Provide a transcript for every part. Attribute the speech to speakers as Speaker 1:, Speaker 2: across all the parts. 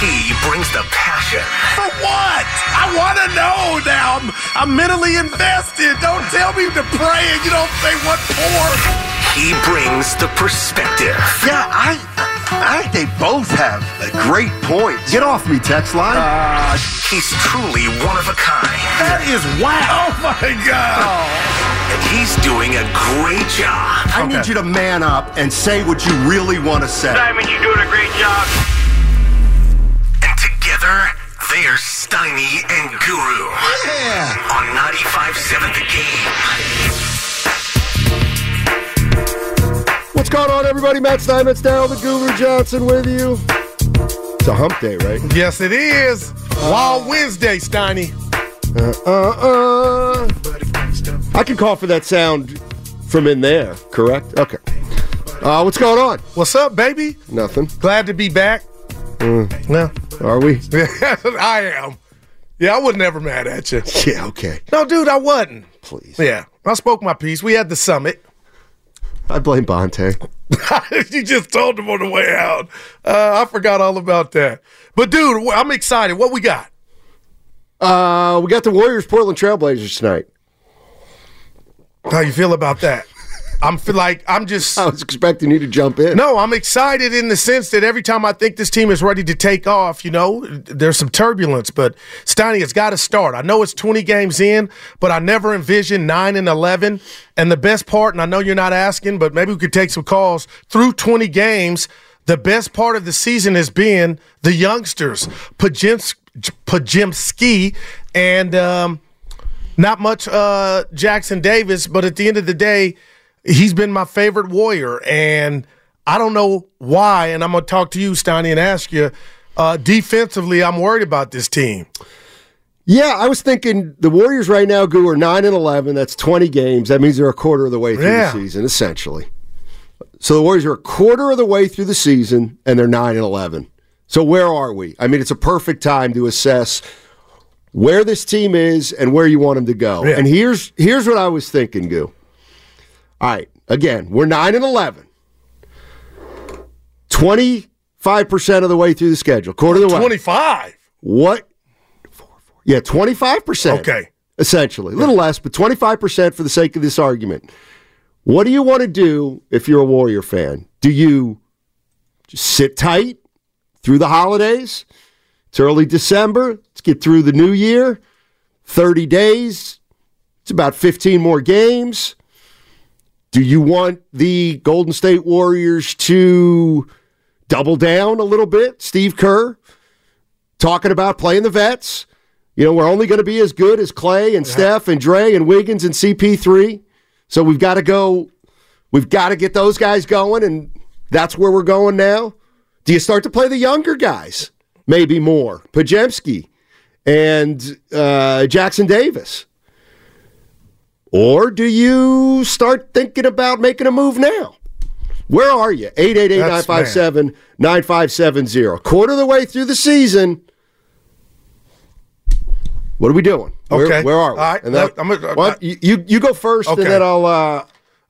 Speaker 1: He brings the passion.
Speaker 2: For what? I want to know now. I'm, I'm mentally invested. Don't tell me to pray and you don't say what for.
Speaker 1: He brings the perspective.
Speaker 3: Yeah, I, I think they both have a great points. Get off me, text line.
Speaker 1: Uh, he's truly one of a kind.
Speaker 2: That is wow. Oh my God.
Speaker 1: And he's doing a great job.
Speaker 3: I need you to man up and say what you really want to say.
Speaker 4: Simon, you're doing a great job.
Speaker 1: And together, they're Steiny and Guru.
Speaker 3: Yeah.
Speaker 1: On 95.7 The Game.
Speaker 5: What's going on, everybody? Matt Steinmetz, Daryl the Guru Johnson with you. It's a hump day, right?
Speaker 6: Yes, it is. Wild Wednesday, Steiny.
Speaker 5: Uh, uh, uh. I can call for that sound from in there, correct? Okay. Uh, what's going on?
Speaker 6: What's up, baby?
Speaker 5: Nothing.
Speaker 6: Glad to be back.
Speaker 5: Mm,
Speaker 6: No,
Speaker 5: are we?
Speaker 6: I am. Yeah, I was never mad at you.
Speaker 5: Yeah, okay.
Speaker 6: No, dude, I wasn't.
Speaker 5: Please.
Speaker 6: Yeah, I spoke my piece. We had the summit.
Speaker 5: I blame Bonte.
Speaker 6: you just told him on the way out. Uh, I forgot all about that. But dude, I'm excited. What we got?
Speaker 5: Uh, we got the Warriors Portland Trailblazers tonight.
Speaker 6: How you feel about that? I'm feel like I'm just.
Speaker 5: I was expecting you to jump in.
Speaker 6: No, I'm excited in the sense that every time I think this team is ready to take off, you know, there's some turbulence. But Steiny, it's got to start. I know it's 20 games in, but I never envisioned nine and 11. And the best part, and I know you're not asking, but maybe we could take some calls through 20 games. The best part of the season has been the youngsters, Podziemski, Podziemski and um, not much uh, Jackson Davis. But at the end of the day, he's been my favorite warrior. And I don't know why. And I'm going to talk to you, Steiny, and ask you uh, defensively, I'm worried about this team.
Speaker 5: Yeah, I was thinking the Warriors right now, Goo, are 9 and 11. That's 20 games. That means they're a quarter of the way through
Speaker 6: Yeah.
Speaker 5: the season, essentially. So the Warriors are a quarter of the way through the season, and they're 9 and 11. So where are we? I mean, it's a perfect time to assess where this team is and where you want them to go.
Speaker 6: Yeah.
Speaker 5: And here's here's what I was thinking, Goo. All right, again, we're 9 and 11. 25% of the way through the schedule, quarter of the way.
Speaker 6: 25.
Speaker 5: What? Yeah, 25%.
Speaker 6: Okay.
Speaker 5: Essentially. A little less, but 25% for the sake of this argument. What do you want to do if you're a Warrior fan? Do you just sit tight through the holidays? It's early December. Let's get through the new year. 30 days. It's about 15 more games. Do you want the Golden State Warriors to double down a little bit? Steve Kerr talking about playing the vets. You know, we're only going to be as good as Klay and Steph and Dre and Wiggins and CP3. So we've got to go, we've got to get those guys going, and that's where we're going now. Do you start to play the younger guys? Maybe more. Podziemski and uh, Jackson Davis. Or do you start thinking about making a move now? Where are you? 888 957 9570. Quarter of the way through the season. What are we doing? Where,
Speaker 6: Okay.
Speaker 5: where are we?
Speaker 6: All right.
Speaker 5: And that-
Speaker 6: I'm a-
Speaker 5: Well, you, you you go first,
Speaker 6: Okay.
Speaker 5: and then I'll. Uh,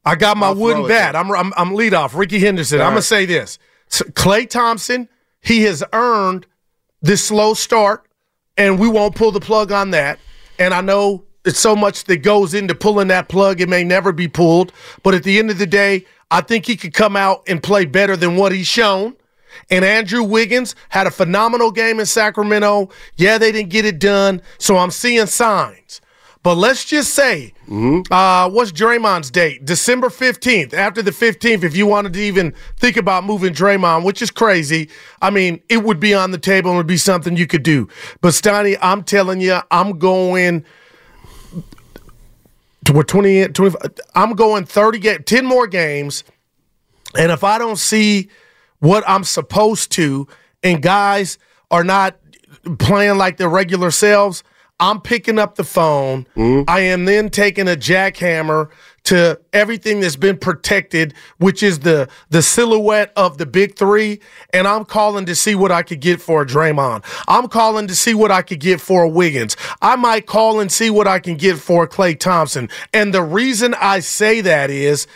Speaker 6: I got my
Speaker 5: I'll
Speaker 6: wooden bat. I'm, I'm I'm lead off. Rickey Henderson.
Speaker 5: All
Speaker 6: I'm gonna say this: Klay Thompson. He has earned this slow start, and we won't pull the plug on that. And I know it's so much that goes into pulling that plug. It may never be pulled, but at the end of the day, I think he could come out and play better than what he's shown. And Andrew Wiggins had a phenomenal game in Sacramento. Yeah, they didn't get it done, so I'm seeing signs. But let's just say, uh, what's Draymond's date? December 15th. After the 15th, if you wanted to even think about moving Draymond, which is crazy, I mean, it would be on the table and would be something you could do. But Steiny, I'm telling you, I'm going we're 20, 25, I'm going 30 game, 10 more games. And if I don't see what I'm supposed to, and guys are not playing like their regular selves, I'm picking up the phone. Mm-hmm. I am then taking a jackhammer to everything that's been protected, which is the the silhouette of the big three, and I'm calling to see what I could get for a Draymond. I'm calling to see what I could get for a Wiggins. I might call and see what I can get for a Klay Thompson. And the reason I say that is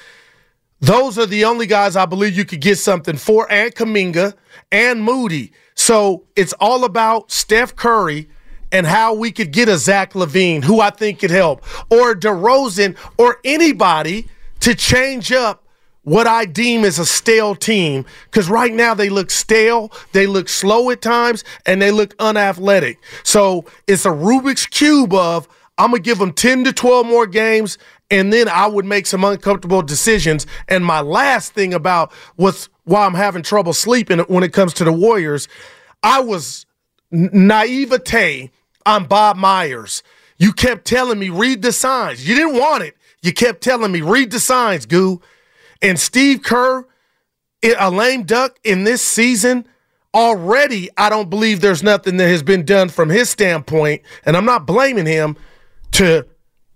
Speaker 6: those are the only guys I believe you could get something for, and Kuminga and Moody. So it's all about Steph Curry and how we could get a Zach LaVine, who I think could help, or DeRozan, or anybody to change up what I deem as a stale team. Because right now they look stale, they look slow at times, and they look unathletic. So it's a Rubik's Cube of I'm going to give them 10 to 12 more games, and then I would make some uncomfortable decisions. And my last thing about what's why I'm having trouble sleeping when it comes to the Warriors, I was naivete on Bob Myers. You kept telling me, read the signs. You didn't want it. You kept telling me, read the signs, goo. And Steve Kerr, a lame duck in this season, already, I don't believe there's nothing that has been done from his standpoint. And I'm not blaming him to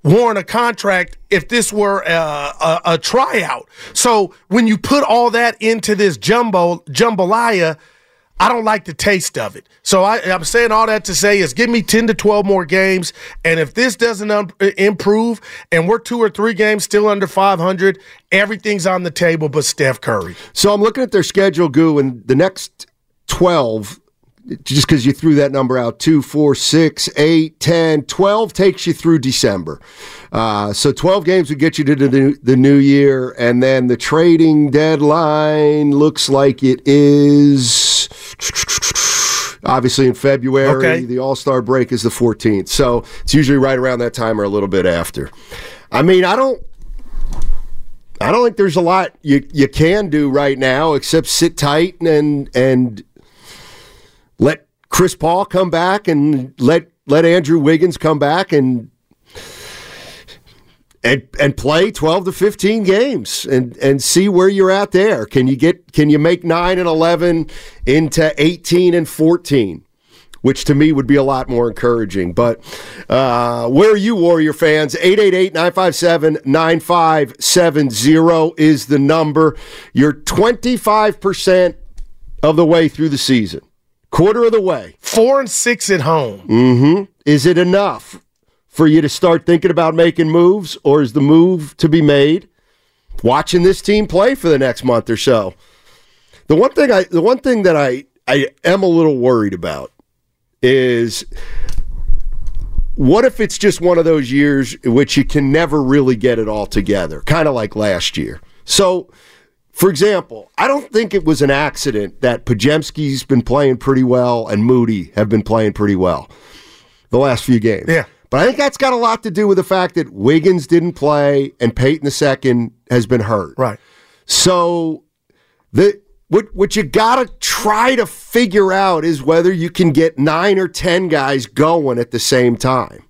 Speaker 6: warrant a contract if this were a, a, a tryout. So when you put all that into this jumbo jambalaya, I don't like the taste of it. So I, am saying all that to say is give me 10 to 12 more games. And if this doesn't um, improve and we're two or three games still under 500, everything's on the table but Steph Curry.
Speaker 5: So I'm looking at their schedule, Goo, and the next 12 just because you threw that number out 2 4 6 8 10 12 takes you through december. Uh, so 12 games would get you to the new, the new year and then the trading deadline looks like it is obviously in february.
Speaker 6: Okay.
Speaker 5: the all-star break is the 14th so it's usually right around that time or a little bit after. I mean i don't I don't think there's a lot you, you can do right now except sit tight and and let Chris Paul come back and let let Andrew Wiggins come back and and and play 12 to 15 games and and see where you're at there. Can you get can you make 9 and 11 into 18 and 14? Which to me would be a lot more encouraging. But uh, where are you, Warrior fans? 888 957 9570 is the number. You're 25% of the way through the season, quarter of the way.
Speaker 6: Four and six at home. Mm-hmm.
Speaker 5: Is it enough for you to start thinking about making moves, or is the move to be made watching this team play for the next month or so? The one thing I, the one thing that I, I am a little worried about is what if it's just one of those years in which you can never really get it all together, kind of like last year. So, for example, I don't think it was an accident that Podziemski's been playing pretty well and Moody have been playing pretty well the last few games.
Speaker 6: Yeah.
Speaker 5: But I think that's got a lot to do with the fact that Wiggins didn't play and Payton II has been hurt.
Speaker 6: Right.
Speaker 5: So the what what you gotta try to figure out is whether you can get nine or ten guys going at the same time.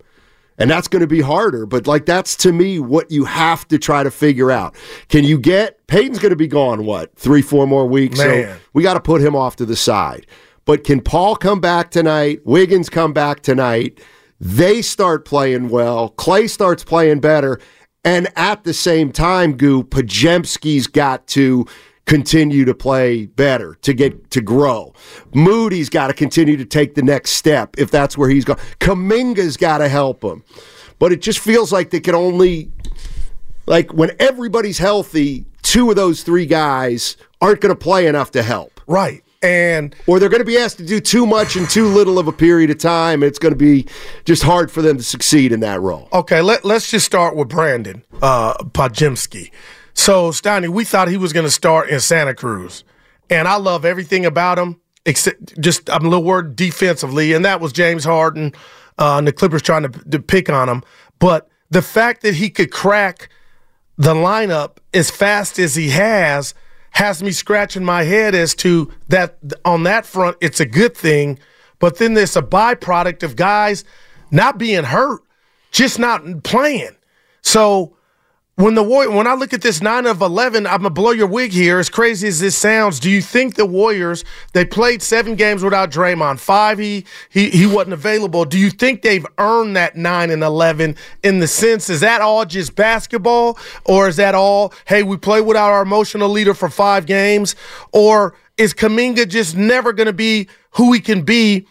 Speaker 5: And that's going to be harder, but like that's to me what you have to try to figure out. Can you get Payton's going to be gone what three four more weeks? So we got to put him off to the side. But can Paul come back tonight? Wiggins come back tonight? They start playing well. Klay starts playing better. And at the same time, Goo, Podziemski's got to continue to play better to get to grow. Moody's got to continue to take the next step if that's where he's going. Kuminga's got to help him. But it just feels like they can only like when everybody's healthy, two of those three guys aren't going to play enough to help.
Speaker 6: Right. And
Speaker 5: Or they're going to be asked to do too much in too little of a period of time. It's going to be just hard for them to succeed in that role.
Speaker 6: Okay, let, let's just start with Brandon uh, Podziemski. So, Steiny, we thought he was going to start in Santa Cruz. And I love everything about him, except just I'm a little worried defensively. And that was James Harden uh, and the Clippers trying to, to pick on him. But the fact that he could crack the lineup as fast as he has has me scratching my head as to that on that front it's a good thing but then there's a byproduct of guys not being hurt just not playing so when the Warrior, when I look at this nine of eleven, I'm gonna blow your wig here. As crazy as this sounds, do you think the Warriors they played seven games without Draymond? Five he he he wasn't available. Do you think they've earned that nine and eleven in the sense is that all just basketball, or is that all hey we play without our emotional leader for five games, or is Kuminga just never gonna be who he can be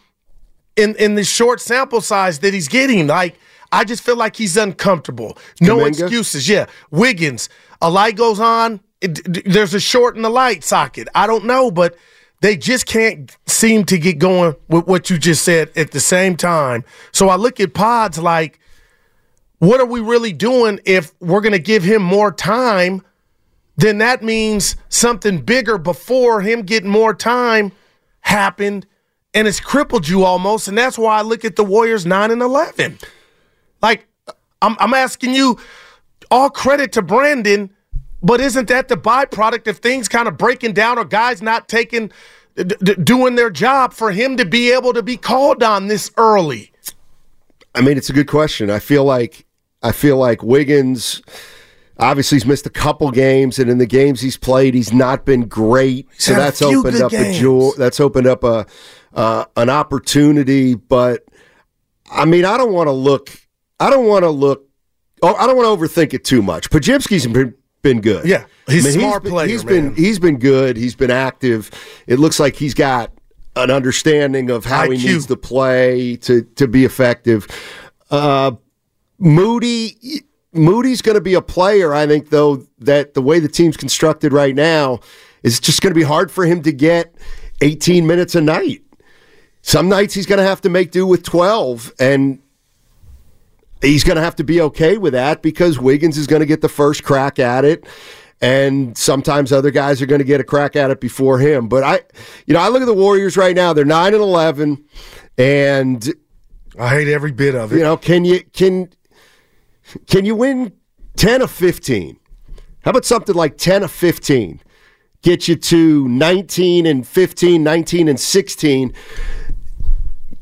Speaker 6: in in the short sample size that he's getting? Like. I just feel like he's uncomfortable. No
Speaker 5: Kuminga?
Speaker 6: excuses. Yeah. Wiggins, a light goes on. It, there's a short in the light socket. I don't know, but they just can't seem to get going with what you just said at the same time. So I look at Pods like, what are we really doing if we're going to give him more time? Then that means something bigger before him getting more time happened and it's crippled you almost. And that's why I look at the Warriors 9 and 11. Like, I'm, I'm asking you all credit to Brandon, but isn't that the byproduct of things kind of breaking down or guys not taking, d- doing their job for him to be able to be called on this early?
Speaker 5: I mean, it's a good question. I feel like I feel like Wiggins obviously he's missed a couple games, and in the games he's played, he's not been great. so that's opened up
Speaker 6: games.
Speaker 5: a jewel. That's opened up a uh, an opportunity. But I mean, I don't want to look. I don't want to look. Oh, I don't want to overthink it too much. Podziemski's been been good.
Speaker 6: Yeah, he's
Speaker 5: I mean,
Speaker 6: smart
Speaker 5: been,
Speaker 6: player,
Speaker 5: He's
Speaker 6: man.
Speaker 5: been he's been good. He's been active. It looks like he's got an understanding of how he needs to play to to be effective. Uh, Moody Moody's going to be a player. I think though that the way the team's constructed right now is just going to be hard for him to get 18 minutes a night. Some nights he's going to have to make do with 12 and he's going to have to be okay with that because Wiggins is going to get the first crack at it and sometimes other guys are going to get a crack at it before him. But I you know, I look at the Warriors right now, they're 9 and 11 and
Speaker 6: I hate every bit of it.
Speaker 5: you know, can you can can you win 10 of 15? How about something like 10 of 15? Get you to 19 and 15, 19 and 16.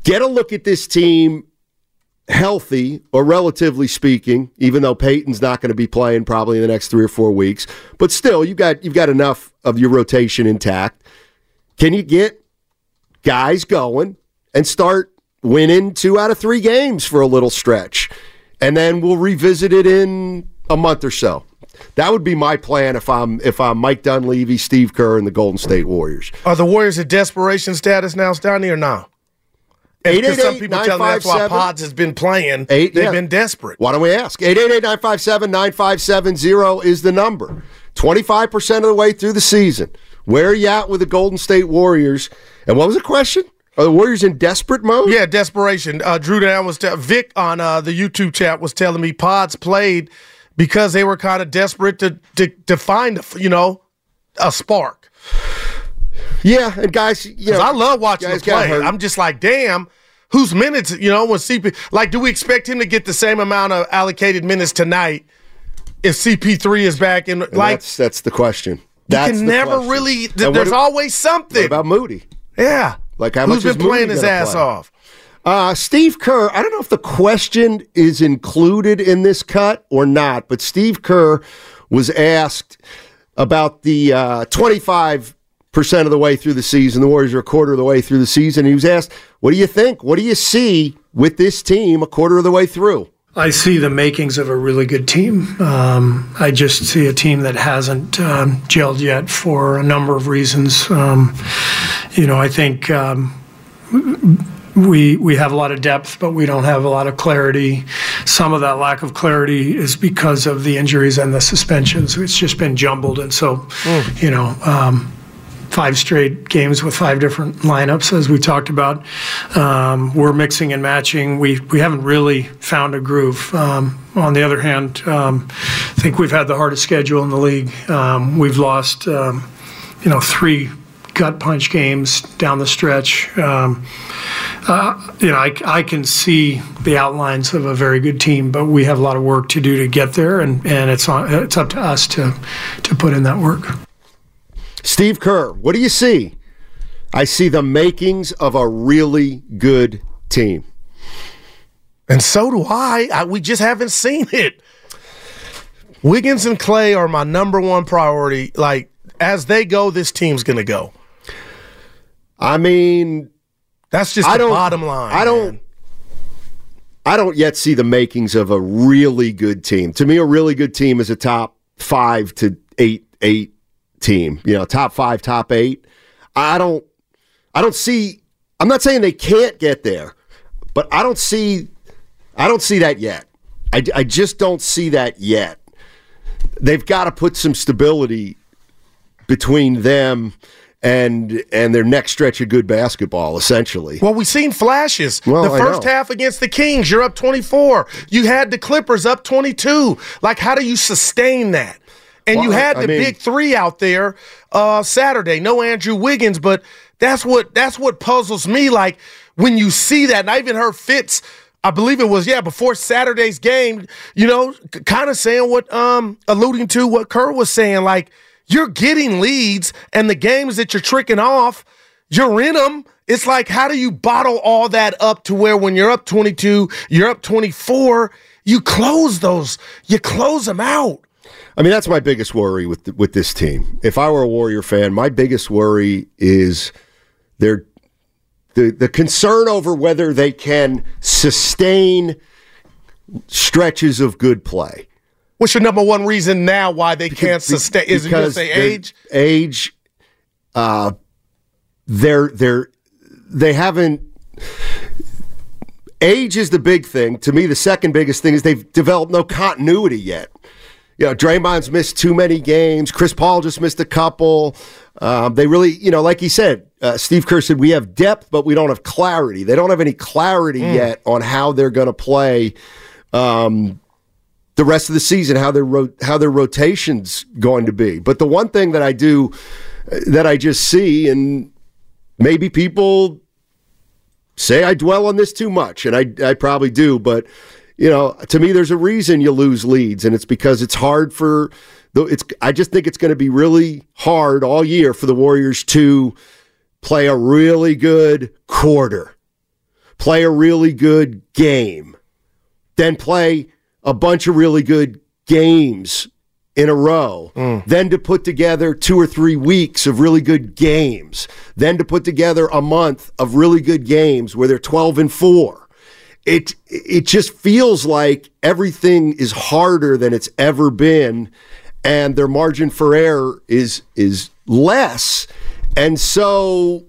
Speaker 5: Get a look at this team healthy, or relatively speaking, even though Payton's not going to be playing probably in the next three or four weeks. But still, you've got you've got enough of your rotation intact. Can you get guys going and start winning two out of three games for a little stretch? And then we'll revisit it in a month or so. That would be my plan if I'm if I'm Mike Dunleavy, Steve Kerr, and the Golden State Warriors.
Speaker 6: Are the Warriors at desperation status now, Stoney, or no? Because some people tell me that's why Pods has been playing.
Speaker 5: Eight,
Speaker 6: They've
Speaker 5: yeah.
Speaker 6: been desperate.
Speaker 5: Why don't we ask? 888-957-9570 is the number. 25% of the way through the season. Where are you at with the Golden State Warriors? And what was the question? Are the Warriors in desperate mode?
Speaker 6: Yeah, desperation. Uh, Drew Down was te- Vic on uh, the YouTube chat was telling me Pods played because they were kind of desperate to, to to find you know a spark.
Speaker 5: Yeah, and guys, you know,
Speaker 6: I love watching the play. I'm just like, damn, whose minutes? You know, when CP like, do we expect him to get the same amount of allocated minutes tonight if CP3 is back? In,
Speaker 5: And
Speaker 6: like,
Speaker 5: that's that's the question.
Speaker 6: you can never
Speaker 5: question.
Speaker 6: really. th- there's
Speaker 5: do-
Speaker 6: always something.
Speaker 5: About Moody?
Speaker 6: yeah.
Speaker 5: Like, how
Speaker 6: Who's
Speaker 5: much is
Speaker 6: been playing his ass
Speaker 5: play?
Speaker 6: off?
Speaker 5: Uh, Steve Kerr, I don't know if the question is included in this cut or not, but Steve Kerr was asked about the uh, 25% of the way through the season. The Warriors are a quarter of the way through the season. He was asked, What do you think? What do you see with this team a quarter of the way through?
Speaker 4: I see the makings of a really good team. Um, I just see a team that hasn't um, gelled yet for a number of reasons. Um, you know, I think um, we we have a lot of depth, but we don't have a lot of clarity. Some of that lack of clarity is because of the injuries and the suspensions. It's just been jumbled, and so you know. Um, five straight games with five different lineups, as we talked about. Um, we're mixing and matching. We we haven't really found a groove. Um, on the other hand, um, I think we've had the hardest schedule in the league. Um, we've lost, um, you know, three gut punch games down the stretch. Um, uh, you know, I, I can see the outlines of a very good team, but we have a lot of work to do to get there, and, and it's on, it's up to us to to put in that work.
Speaker 5: Steve Kerr, what do you see? I see the makings of a really good team.
Speaker 6: And so do I. I. We just haven't seen it. Wiggins and Klay are my number one priority. Like, as they go, this team's going to go.
Speaker 5: I mean,
Speaker 6: That's just
Speaker 5: I
Speaker 6: the bottom line.
Speaker 5: I don't-
Speaker 6: man.
Speaker 5: I don't yet see the makings of a really good team. To me, a really good team is a top five to eight eight team. You know, top five, top eight. I don't. I don't see. I'm not saying they can't get there, but I don't see. I don't see that yet. I, I just don't see that yet. They've got to put some stability between them and and their next stretch of good basketball, essentially.
Speaker 6: Well, we've seen flashes.
Speaker 5: Well,
Speaker 6: the first half against the Kings, you're up 24. You had the Clippers up 22. Like, how do you sustain that? And you
Speaker 5: I-
Speaker 6: had
Speaker 5: I
Speaker 6: the
Speaker 5: mean-
Speaker 6: big three out there uh, Saturday. No Andrew Wiggins, but that's what that's what puzzles me. Like when you see that, and I even heard Fitz. I believe it was yeah before Saturday's game. You know, kind of saying what um alluding to what Kerr was saying. Like you're getting leads, and the games that you're tricking off, you're in them. It's like, how do you bottle all that up to where when you're up 22, you're up 24, you close those, you close them out.
Speaker 5: I mean, that's my biggest worry with with this team. If I were a Warrior fan, my biggest worry is their the the concern over whether they can sustain stretches of good play.
Speaker 6: What's your number one reason now why they can't sustain? Is it
Speaker 5: Because
Speaker 6: age?
Speaker 5: Age. Uh, they're they're they haven't. Age is the big thing. To me, the second biggest thing is they've developed no continuity yet. You know, Draymond's missed too many games. Chris Paul just missed a couple. Um, they really, you know, like he said, uh, Steve Kerr said, we have depth, but we don't have clarity. They don't have any clarity yet on how they're going to play um, the rest of the season, how their ro- how their rotations going to be. But the one thing that I do, uh, that I just see, and maybe people say I dwell on this too much, and I, I probably do, but you know, to me, there's a reason you lose leads, and it's because it's hard for the. It's I just think it's going to be really hard all year for the Warriors to play a really good quarter, play a really good game, then play a bunch of really good games in a row, mm. then to put together two or three weeks of really good games, then to put together a month of really good games where they're 12 and 4. It it just feels like everything is harder than it's ever been and their margin for error is is less. And so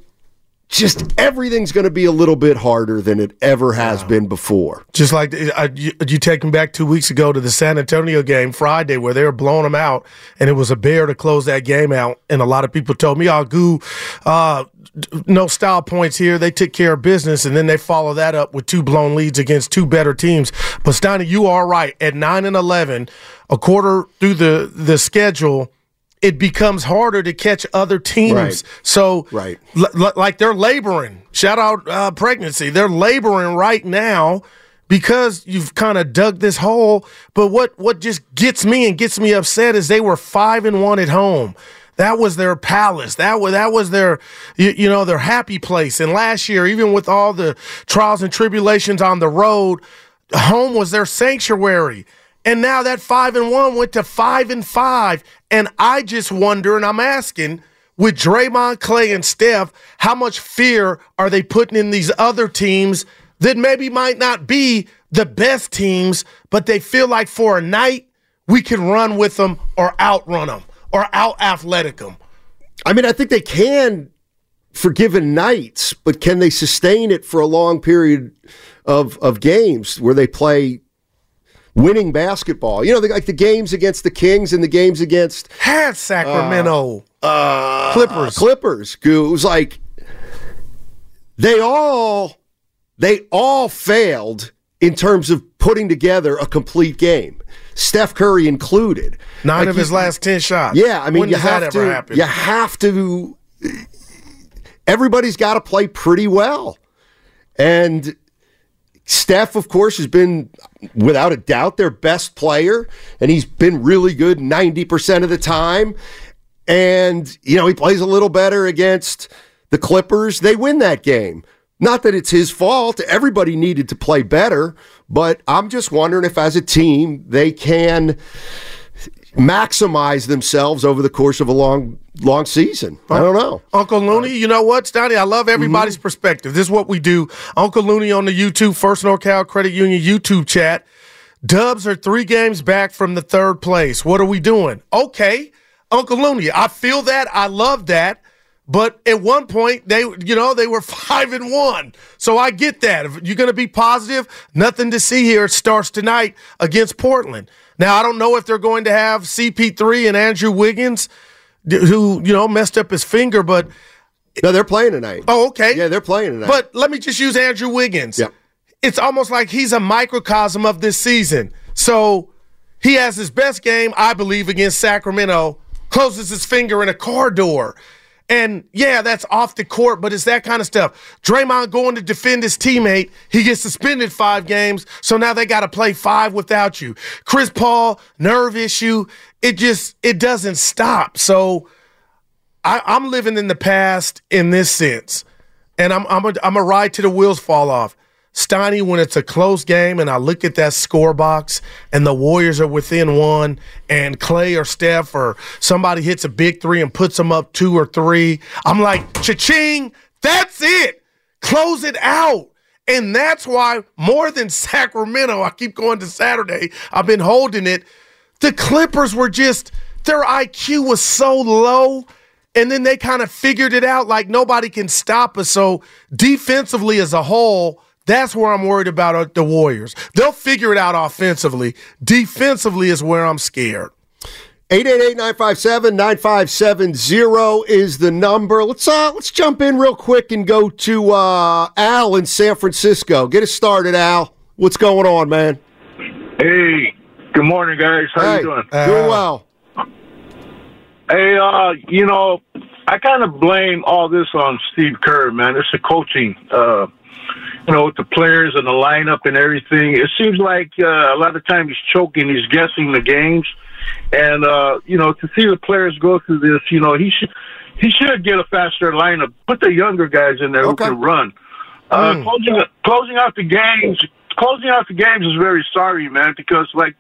Speaker 5: just everything's going to be a little bit harder than it ever has been before.
Speaker 6: Just like uh, you, you take them back two weeks ago to the San Antonio game Friday where they were blowing them out, and it was a bear to close that game out. And a lot of people told me, "Oh, goo, uh, no style points here. They took care of business." And then they follow that up with two blown leads against two better teams. But Steiny, you are right. At nine and eleven, a quarter through the the schedule. It becomes harder to catch other teams.
Speaker 5: Right.
Speaker 6: So,
Speaker 5: Right.
Speaker 6: L- like they're laboring. Shout out uh, pregnancy. They're laboring right now because you've kind of dug this hole. But what what just gets me and gets me upset is they were five and one at home. That was their palace. That was that was their you, you know their happy place. And last year, even with all the trials and tribulations on the road, home was their sanctuary. And now that five and one went to five and five. And I just wonder, and I'm asking, with Draymond, Klay, and Steph, how much fear are they putting in these other teams that maybe might not be the best teams, but they feel like for a night we can run with them or outrun them or out athletic them.
Speaker 5: I mean, I think they can for given nights, but can they sustain it for a long period of of games where they play winning basketball? You know, the, like the games against the Kings and the games against
Speaker 6: Had Sacramento
Speaker 5: uh,
Speaker 6: Clippers.
Speaker 5: Clippers. It was like they all they all failed in terms of putting together a complete game. Steph Curry included.
Speaker 6: nine
Speaker 5: Like
Speaker 6: of
Speaker 5: you-
Speaker 6: his last ten shots.
Speaker 5: Yeah, I mean,
Speaker 6: when
Speaker 5: you have
Speaker 6: that
Speaker 5: to.
Speaker 6: happen?
Speaker 5: You have to. Everybody's got to play pretty well, and Steph, of course, has been without a doubt their best player, and he's been really good ninety percent of the time. And you know, he plays a little better against the Clippers. They win that game. Not that it's his fault. Everybody needed to play better, but I'm just wondering if, as a team, they can maximize themselves over the course of a long, long season. I don't know.
Speaker 6: Uncle Looney, you know what, Stoney? I love everybody's
Speaker 5: Mm-hmm.
Speaker 6: perspective. This is what we do. Uncle Looney on the YouTube, First NorCal Credit Union YouTube chat. Dubs are three games back from the third place. What are we doing? Okay, Uncle Looney, I feel that. I love that. But at one point, they, you know, they were five and one. So I get that. If you're going to be positive, nothing to see here. It starts tonight against Portland. Now, I don't know if they're going to have CP3 and Andrew Wiggins who you know messed up his finger, but
Speaker 5: No, they're playing tonight.
Speaker 6: oh, okay,
Speaker 5: Yeah, they're playing tonight.
Speaker 6: But let me just use Andrew Wiggins.
Speaker 5: Yep.
Speaker 6: It's almost like he's a microcosm of this season. So he has his best game, I believe, against Sacramento, closes his finger in a car door. And yeah, that's off the court, but it's that kind of stuff. Draymond going to defend his teammate. He gets suspended five games, so now they got to play five without you. Chris Paul, nerve issue. It just, it doesn't stop. So I, I'm living in the past in this sense and I'm I'm a, I'm a ride to the wheels fall off. Steiny, when it's a close game and I look at that score box and the Warriors are within one and Klay or Steph or somebody hits a big three and puts them up two or three, I'm like, cha-ching, that's it. Close it out. And that's why more than Sacramento, I keep going to Saturday, I've been holding it. The Clippers were just, their IQ was so low and then they kind of figured it out like nobody can stop us. So defensively as a whole, that's where I'm worried about uh, the Warriors. They'll figure it out offensively. Defensively is where I'm scared.
Speaker 5: 888-957-9570 is the number. Let's uh let's jump in real quick and go to uh Al in San Francisco. Get us started, Al. What's going on, man?
Speaker 7: Hey, good morning, guys. How
Speaker 5: hey,
Speaker 7: you doing?
Speaker 5: doing well.
Speaker 7: Hey, uh, you know, I kind of blame all this on Steve Kerr, man. It's the coaching, uh, you know, with the players and the lineup and everything. It seems like uh, a lot of times he's choking, he's guessing the games, and uh, you know, to see the players go through this, you know, he should he should get a faster lineup. Put the younger guys in there
Speaker 5: Okay.
Speaker 7: who can run. Uh, Closing closing out the games, closing out the games is very sorry, man, because like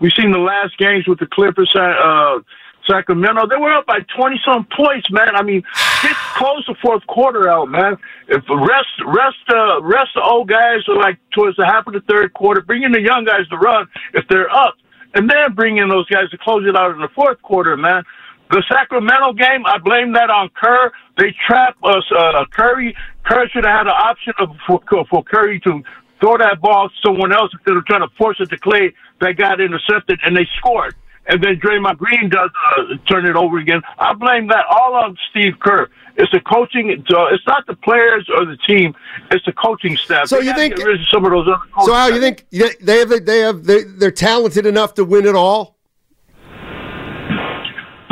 Speaker 7: we've seen the last games with the Clippers. Uh, Sacramento, they were up by twenty some points, man. I mean, get close the fourth quarter out, man. If rest, rest, uh, rest the old guys are like towards the half of the third quarter. Bring in the young guys to run if they're up, and then bring in those guys to close it out in the fourth quarter, man. The Sacramento game, I blame that on Kerr. They trapped us. Uh, Curry, Curry should have had an option of, for for Curry to throw that ball to someone else instead of trying to force it to Klay. That got intercepted, and they scored and then Draymond Green does uh, turn it over again. I blame that all on Steve Kerr. It's the coaching. It's, uh, it's not the players or the team. It's the coaching staff.
Speaker 5: So
Speaker 7: They
Speaker 5: you think-
Speaker 7: get rid of some of those other coaches?
Speaker 5: So Al, you think they have they have they, they're talented enough to win it all?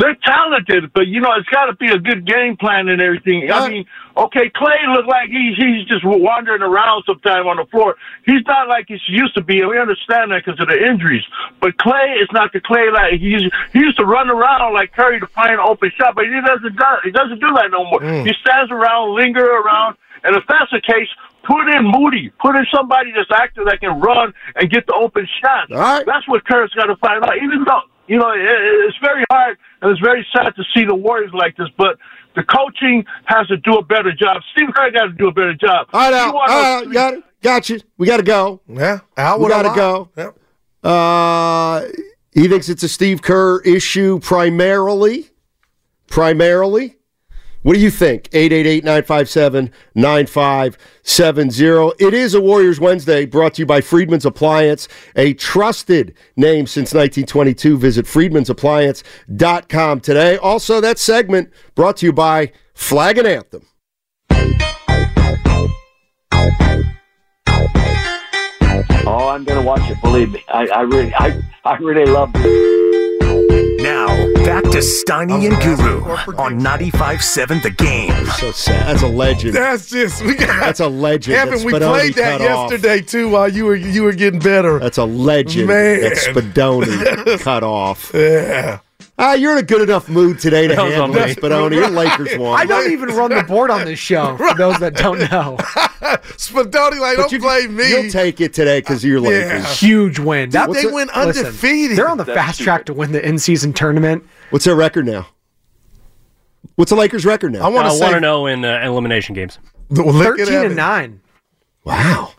Speaker 7: They're talented, but you know it's got to be a good game plan and everything.
Speaker 5: Uh,
Speaker 7: I mean, okay, Klay looked like he's he's just wandering around sometime on the floor. He's not like he used to be, and we understand that because of the injuries. But Klay is not the Klay like he used. He used to run around like Curry to find an open shot, but he doesn't do he doesn't do that no more. He stands around, linger around, and if that's the case. Put in Moody. Put in somebody that's active that can run and get the open shot.
Speaker 5: All right.
Speaker 7: That's what Kurt's got to find out. Even though you know, it, it's very hard and it's very sad to see the Warriors like this, but the coaching has to do a better job. Steve Kerr got to do a better job.
Speaker 5: All right,
Speaker 7: He
Speaker 5: Al.
Speaker 7: won
Speaker 5: All
Speaker 7: those
Speaker 5: right,
Speaker 7: three-
Speaker 5: got it. Got you. We got to go.
Speaker 6: Yeah, Al
Speaker 5: We gotta go.
Speaker 6: Yeah.
Speaker 5: Uh, he thinks it's a Steve Kerr issue primarily. Primarily. What do you think? 888-957-9570. It is a Warriors Wednesday brought to you by Freedman's Appliance, a trusted name since 1922. Visit freedmansappliance.com today. Also, that segment brought to you by Flag and Anthem.
Speaker 8: Oh, I'm gonna watch it. Believe me, I, I really, I, I really love it.
Speaker 1: Now, back to Steiny and Guru on 95.7 The Game.
Speaker 5: So sad. That's a legend.
Speaker 6: That's just we got.
Speaker 5: That's a legend.
Speaker 6: Kevin,
Speaker 5: that
Speaker 6: we played that
Speaker 5: cut off.
Speaker 6: yesterday too while you were you were getting better.
Speaker 5: That's a legend
Speaker 6: Man.
Speaker 5: that Spadoni cut off.
Speaker 6: yeah.
Speaker 5: Ah, you're in a good enough mood today to
Speaker 9: That
Speaker 5: handle
Speaker 9: on me.
Speaker 5: this, Spadoni. Your Lakers won.
Speaker 9: I don't even run the board on this show. For those that don't know,
Speaker 6: Spadoni, like,
Speaker 5: But
Speaker 6: don't
Speaker 5: you,
Speaker 6: blame me.
Speaker 5: You'll take it today because of your Lakers.
Speaker 9: huge win. That
Speaker 6: they
Speaker 5: it-
Speaker 6: went
Speaker 9: listen,
Speaker 6: undefeated.
Speaker 9: They're on the fast track to win the in-season tournament.
Speaker 5: What's their record now? What's the Lakers' record now?
Speaker 6: I want
Speaker 9: Uh,
Speaker 6: to
Speaker 9: oh
Speaker 6: say
Speaker 9: one
Speaker 6: one
Speaker 9: and
Speaker 6: to
Speaker 9: in uh, elimination games.
Speaker 6: Thirteen
Speaker 9: and nine.
Speaker 5: wow.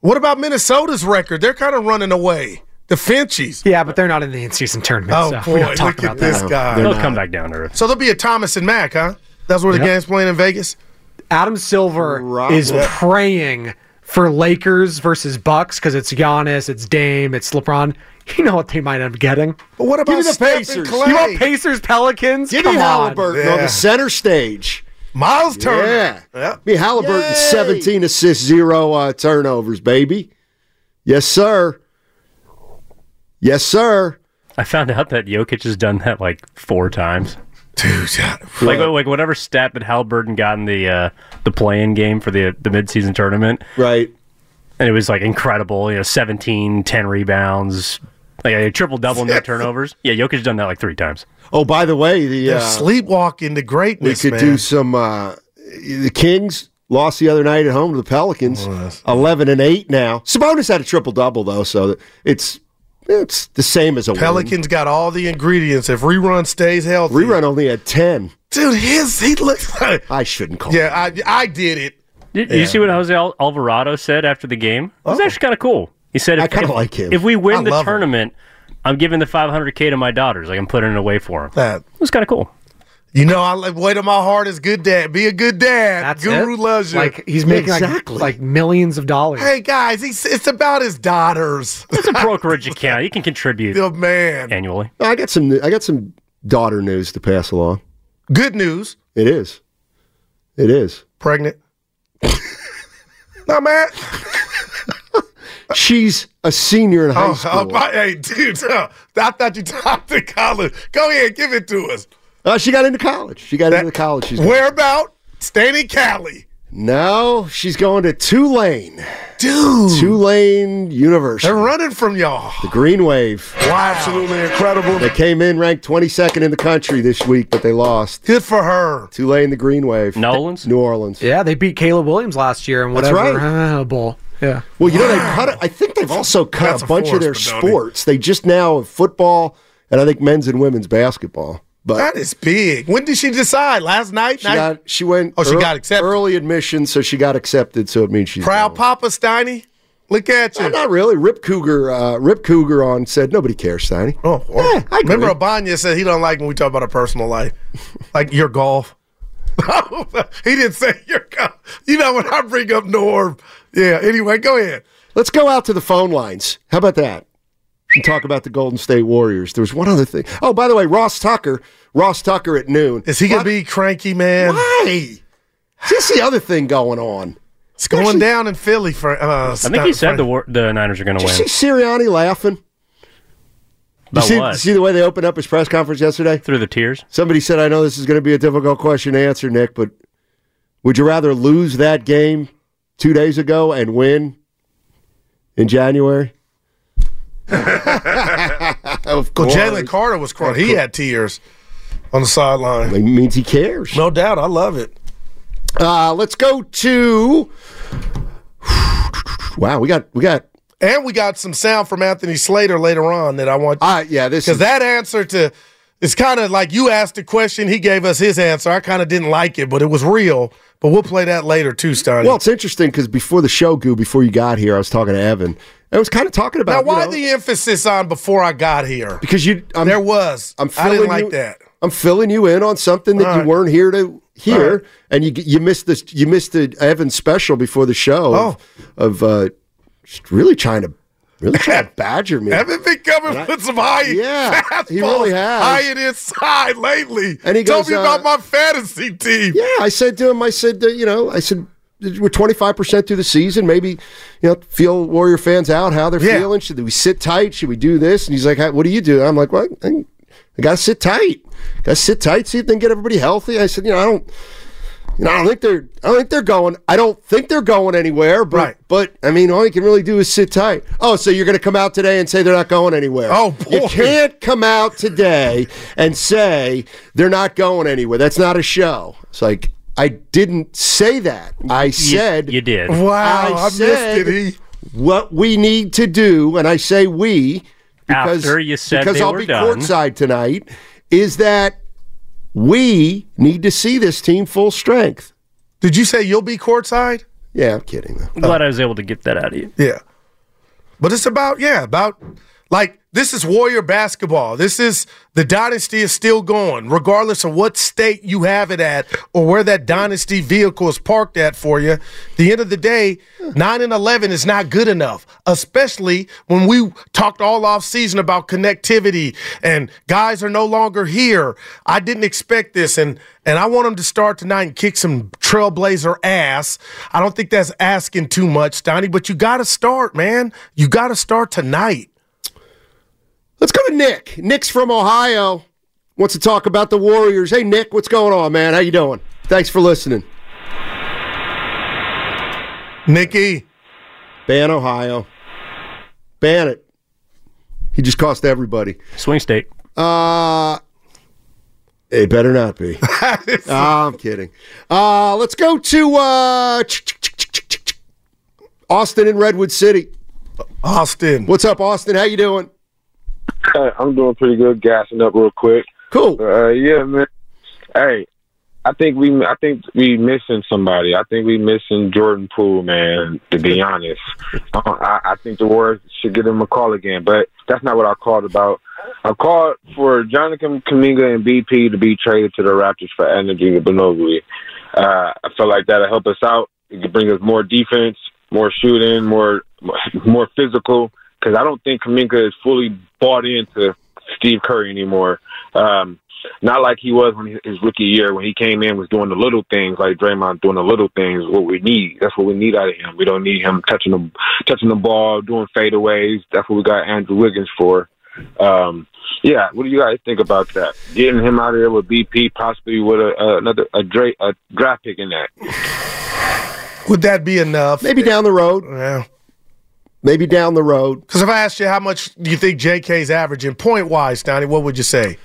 Speaker 6: What about Minnesota's record? They're kind of running away. The Finchies.
Speaker 9: Yeah, but they're not in the in-season tournament.
Speaker 6: Oh
Speaker 9: so
Speaker 6: boy,
Speaker 9: we don't talk
Speaker 6: look
Speaker 9: about
Speaker 6: at this
Speaker 9: that.
Speaker 6: guy.
Speaker 5: They're
Speaker 9: They'll
Speaker 5: not.
Speaker 9: come back down to earth.
Speaker 6: So there'll be a Thomas and Mack, huh? That's where the game's playing in Vegas.
Speaker 9: Adam Silver
Speaker 5: Rob-
Speaker 9: is
Speaker 5: Yeah.
Speaker 9: praying for Lakers versus Bucks because it's Giannis, it's Dame, it's LeBron. You know what they might end up getting.
Speaker 6: But what
Speaker 5: Give
Speaker 6: about
Speaker 5: me the
Speaker 6: Steph
Speaker 5: Pacers.
Speaker 6: and Klay?
Speaker 9: You want Pacers, Pelicans?
Speaker 5: Give me
Speaker 9: Come on.
Speaker 5: Haliburton on
Speaker 6: Yeah.
Speaker 5: the center stage.
Speaker 6: Miles Turner.
Speaker 5: Yeah.
Speaker 6: Yeah.
Speaker 5: Me Haliburton,
Speaker 6: Yay.
Speaker 5: 17 assists, zero uh, turnovers, baby. Yes, sir. Yes, sir.
Speaker 10: I found out that Jokic has done that like four times.
Speaker 6: Dude, yeah.
Speaker 10: Like like whatever stat that Haliburton got in the uh, the play-in game for the the midseason tournament,
Speaker 5: Right.
Speaker 10: and it was like incredible. You know, 17, 10 rebounds, like a triple double, no turnovers. Yeah, Jokic's done that like three times.
Speaker 5: Oh, by the way, the
Speaker 6: They're
Speaker 5: uh,
Speaker 6: sleepwalking to
Speaker 5: we could
Speaker 6: man.
Speaker 5: do some. Uh, the Kings lost the other night at home to the Pelicans,
Speaker 6: Oh, that's-
Speaker 5: eleven and eight now. Sabonis had a triple double though, so it's it's the same as a win.
Speaker 6: Pelicans got all the ingredients. If rerun stays healthy,
Speaker 5: Rerun only had ten.
Speaker 6: dude, his he looks like.
Speaker 5: I shouldn't call.
Speaker 6: Yeah, I I did it.
Speaker 10: Did, did you see what Jose Al- Alvarado said after the game? It was oh. actually kind of cool. He said,
Speaker 5: I
Speaker 10: if,
Speaker 5: kinda like him.
Speaker 10: If we win
Speaker 6: I
Speaker 10: the
Speaker 6: love him.
Speaker 10: tournament, I'm giving the 500k to my daughters. Like I'm putting it away for them.
Speaker 6: That
Speaker 10: It was kind of cool.
Speaker 6: You know, I like way to my heart is good dad. Be a good dad.
Speaker 9: That's
Speaker 6: Guru
Speaker 9: it?
Speaker 6: loves you.
Speaker 9: Like he's making
Speaker 5: Exactly.
Speaker 9: like, like millions of dollars.
Speaker 6: hey guys, he's it's about his daughters.
Speaker 10: It's a brokerage account. You can contribute
Speaker 6: the man.
Speaker 10: annually.
Speaker 5: I got some. I got some daughter news to pass along.
Speaker 6: Good news.
Speaker 5: It is. It is.
Speaker 6: Pregnant. no man.
Speaker 5: She's a senior in high
Speaker 6: Oh,
Speaker 5: school.
Speaker 6: oh, my, hey, dude. I thought you talked to college. Go ahead, give it to us.
Speaker 5: Uh, she got into college. She got into college. She's
Speaker 6: Where about? Staying in Cali.
Speaker 5: no, she's going to Tulane.
Speaker 6: Dude.
Speaker 5: Tulane University.
Speaker 6: They're running from y'all.
Speaker 5: The Green Wave.
Speaker 6: Wow. Absolutely incredible.
Speaker 5: They came in ranked 22nd in the country this week, but they lost.
Speaker 6: Good for her.
Speaker 5: Tulane, the Green Wave.
Speaker 10: Nolans?
Speaker 5: New Orleans.
Speaker 9: Yeah, they beat Caleb Williams last year and
Speaker 5: That's
Speaker 9: whatever
Speaker 5: right.
Speaker 9: uh, bowl. Yeah.
Speaker 5: Well, you know they cut. It, I think they've also cut
Speaker 6: That's
Speaker 5: a
Speaker 6: a
Speaker 5: bunch of their sports. They just now have football and I think men's and women's basketball. But
Speaker 6: That is big. When did she decide? Last night?
Speaker 5: she
Speaker 6: Night?
Speaker 5: got she went.
Speaker 6: Oh, she got accepted.
Speaker 5: early admission, so she got accepted. So it means she's
Speaker 6: Proud
Speaker 5: going.
Speaker 6: Papa Steiny? Look at you.
Speaker 5: Uh, not really. Rip Cougar. Uh, Rip Cougar on said nobody cares, Steiny.
Speaker 6: Oh, well,
Speaker 5: Yeah, I
Speaker 6: remember Abanya said he don't like when we talk about our personal life, like your golf. he didn't say your golf. You know when I bring up Norm. Yeah. Anyway, go ahead.
Speaker 5: Let's go out to the phone lines. How about that? And talk about the Golden State Warriors. There was one other thing. Oh, by the way, Ross Tucker. Ross Tucker at noon.
Speaker 6: Is he gonna be cranky, man?
Speaker 5: Why? This is the other thing going on.
Speaker 6: It's going down in Philly for. Uh,
Speaker 10: I think he said the war- the Niners are going to
Speaker 5: Did you
Speaker 10: win.
Speaker 5: see Sirianni laughing? You see,
Speaker 10: what?
Speaker 5: see the way they opened up his press conference yesterday?
Speaker 10: Through the tears.
Speaker 5: Somebody said, I know this is going to be a difficult question to answer, Nick, but would you rather lose that game two days ago and win in January? of
Speaker 6: Well. Jalen Carter was crying. He had tears on the sideline.
Speaker 5: It means he cares.
Speaker 6: No doubt. I love it.
Speaker 5: Uh, let's go to. Wow, we got we got.
Speaker 6: And we got some sound from Anthony Slater later on that I want.
Speaker 5: Uh, yeah, this
Speaker 6: Because
Speaker 5: is
Speaker 6: that answer to. It's kind of like you asked the question, he gave us his answer. I kind of didn't like it, but it was real. But we'll play that later too, Steiny.
Speaker 5: well. It's interesting because before the show, Goo, before you got here, I was talking to Evan. I was kind of talking about
Speaker 6: now,
Speaker 5: you
Speaker 6: why
Speaker 5: know,
Speaker 6: the emphasis on before I got here?
Speaker 5: because you I'm,
Speaker 6: there was.
Speaker 5: I'm
Speaker 6: I didn't like
Speaker 5: you,
Speaker 6: that.
Speaker 5: I'm filling you in on something that
Speaker 6: All
Speaker 5: you weren't here to hear,
Speaker 6: right.
Speaker 5: and you you missed this. You missed the Evan special before the show
Speaker 6: Oh.
Speaker 5: of, of uh, just really trying to really trying to badger me.
Speaker 6: Haven't been coming with some high
Speaker 5: Yeah,
Speaker 6: fastballs,
Speaker 5: he really has.
Speaker 6: high and inside lately.
Speaker 5: And he
Speaker 6: told me about
Speaker 5: uh,
Speaker 6: my fantasy team.
Speaker 5: Yeah, I said to him, I said, uh, you know, I said, we're 25% through the season. Maybe, you know, feel Warrior fans out how they're
Speaker 6: Yeah.
Speaker 5: feeling. Should we sit tight? Should we do this? And he's like, what do you do? I'm like, well, I, I got to sit tight. Got to sit tight, see if they can get everybody healthy. I said, you know, I don't. You know, I don't think they're. I don't think they're going. I don't think they're going anywhere. But,
Speaker 6: Right.
Speaker 5: but I mean, all you can really do is sit tight. Oh, so you're going to come out today and say they're not going anywhere?
Speaker 6: Oh,
Speaker 5: you can't come out today and say they're not going anywhere. That's not a show. It's like I didn't say that. I said
Speaker 10: you did.
Speaker 6: Wow,
Speaker 5: I
Speaker 6: I,
Speaker 5: said-
Speaker 6: missed it.
Speaker 5: What we need to do, and I say we because
Speaker 10: you
Speaker 5: because I'll be
Speaker 10: done.
Speaker 5: courtside tonight, is that we need to see this team full strength.
Speaker 6: Did you say you'll be courtside?
Speaker 5: Yeah, I'm kidding. Though.
Speaker 10: I'm glad I was able to get that out of you.
Speaker 6: Yeah. But it's about, yeah, about Like this is Warrior basketball. This is the dynasty is still going, regardless of what state you have it at or where that dynasty vehicle is parked at for you. The end of the day, nine and eleven is not good enough, especially when we talked all off season about connectivity and guys are no longer here. I didn't expect this, and and I want them to start tonight and kick some trailblazer ass. I don't think that's asking too much, Donnie, but you got to start, man. You got to start tonight.
Speaker 5: Let's go to Nick. Nick's from Ohio. Wants to talk about the Warriors. Hey, Nick, what's going on, man? How you doing? Thanks for listening.
Speaker 6: Nikki.
Speaker 5: Ban Ohio. Ban it. He just cost everybody.
Speaker 10: Swing state.
Speaker 5: Uh, it better not be. Ah, I'm kidding. Uh, let's go to uh, Austin in Redwood City.
Speaker 6: Austin.
Speaker 5: What's up, Austin? How you doing?
Speaker 11: I'm doing pretty good, gassing up real quick.
Speaker 5: Cool.
Speaker 11: Uh, yeah, man. Hey, I think we, I think we missing somebody. I think we missing Jordan Poole, man. To be honest, uh, I, I think the Warriors should give him a call again. But that's not what I called about. I called for Jonathan Kuminga and BP to be traded to the Raptors for OG Anunoby. Uh, I feel like that'll help us out. It could bring us more defense, more shooting, more more physical. Because I don't think Kuminga is fully bought into Steve Curry anymore. Um, not like he was when he, his rookie year when he came in was doing the little things like Draymond doing the little things. What we need, that's what we need out of him. We don't need him touching the touching the ball, doing fadeaways. That's what we got Andrew Wiggins for. Um, yeah, what do you guys think about that? Getting him out of there with BP, possibly with a, a, another a, dra- a draft pick in that.
Speaker 6: Would that be enough?
Speaker 5: Maybe down the road.
Speaker 6: Yeah.
Speaker 5: Maybe down the road.
Speaker 6: Because if I asked you how much do you think JK's averaging point wise, Donnie, what would you say?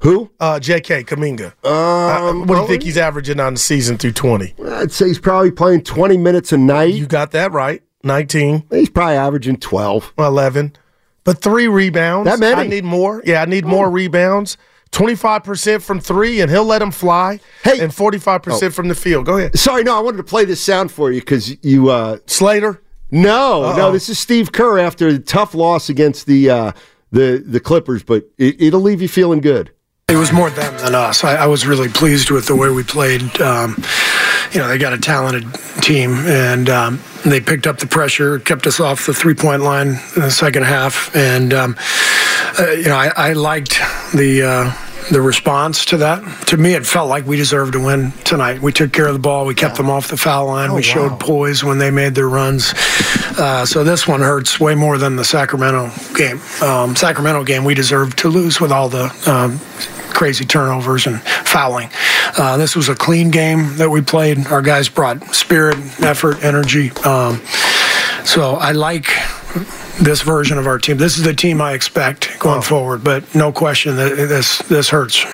Speaker 5: Who?
Speaker 6: Uh, JK Kuminga.
Speaker 5: Um,
Speaker 6: Uh, what do you think he's averaging on the season through 20?
Speaker 5: I'd say he's probably playing 20 minutes a night.
Speaker 6: You got that right. 19.
Speaker 5: He's probably averaging 12.
Speaker 6: 11. But three rebounds.
Speaker 5: That many? Oh.
Speaker 6: I need more. Yeah, I need more rebounds. 25% from three, and he'll let him fly.
Speaker 5: Hey.
Speaker 6: And 45% from the field. Go ahead.
Speaker 5: Sorry, no, I wanted to play this sound for you because you. Uh,
Speaker 6: Slater?
Speaker 5: No,
Speaker 6: Uh-oh.
Speaker 5: no, this is Steve Kerr after a tough loss against the uh, the the Clippers, but it, it'll leave you feeling good.
Speaker 4: It was more them than us. I, I was really pleased with the way we played. Um, you know, they got a talented team, and um, they picked up the pressure, kept us off the three point line in the second half, and um, uh, you know, I, I liked the. Uh, the response to that, to me, it felt like we deserved to win tonight. We took care of the ball. We kept them off the foul line. we showed poise when they made their runs. Uh, so this one hurts way more than the Sacramento game. Um, Sacramento game, we deserved to lose with all the um, crazy turnovers and fouling. Uh, this was a clean game that we played. Our guys brought spirit, effort, energy. Um, so I like this version of our team. This is the team I expect going forward, but no question that this this hurts.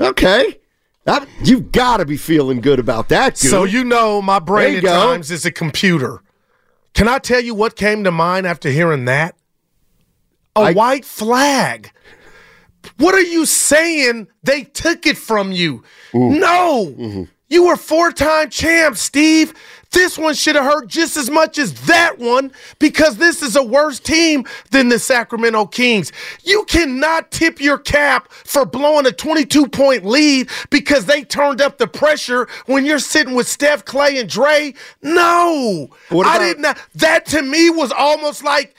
Speaker 5: Okay. That, you've got to be feeling good about that, dude.
Speaker 6: So you know my brain
Speaker 5: you
Speaker 6: at
Speaker 5: go.
Speaker 6: times is a computer. Can I tell you what came to mind after hearing that? A
Speaker 5: I-
Speaker 6: white flag. What are you saying? They took it from you. No.
Speaker 5: Mm-hmm.
Speaker 6: You were four-time champ, Steve. This one should have hurt just as much as that one because this is a worse team than the Sacramento Kings. You cannot tip your cap for blowing a 22 point lead because they turned up the pressure when you're sitting with Steph, Klay, and Dre. No.
Speaker 5: What
Speaker 6: I did not. That to me was almost like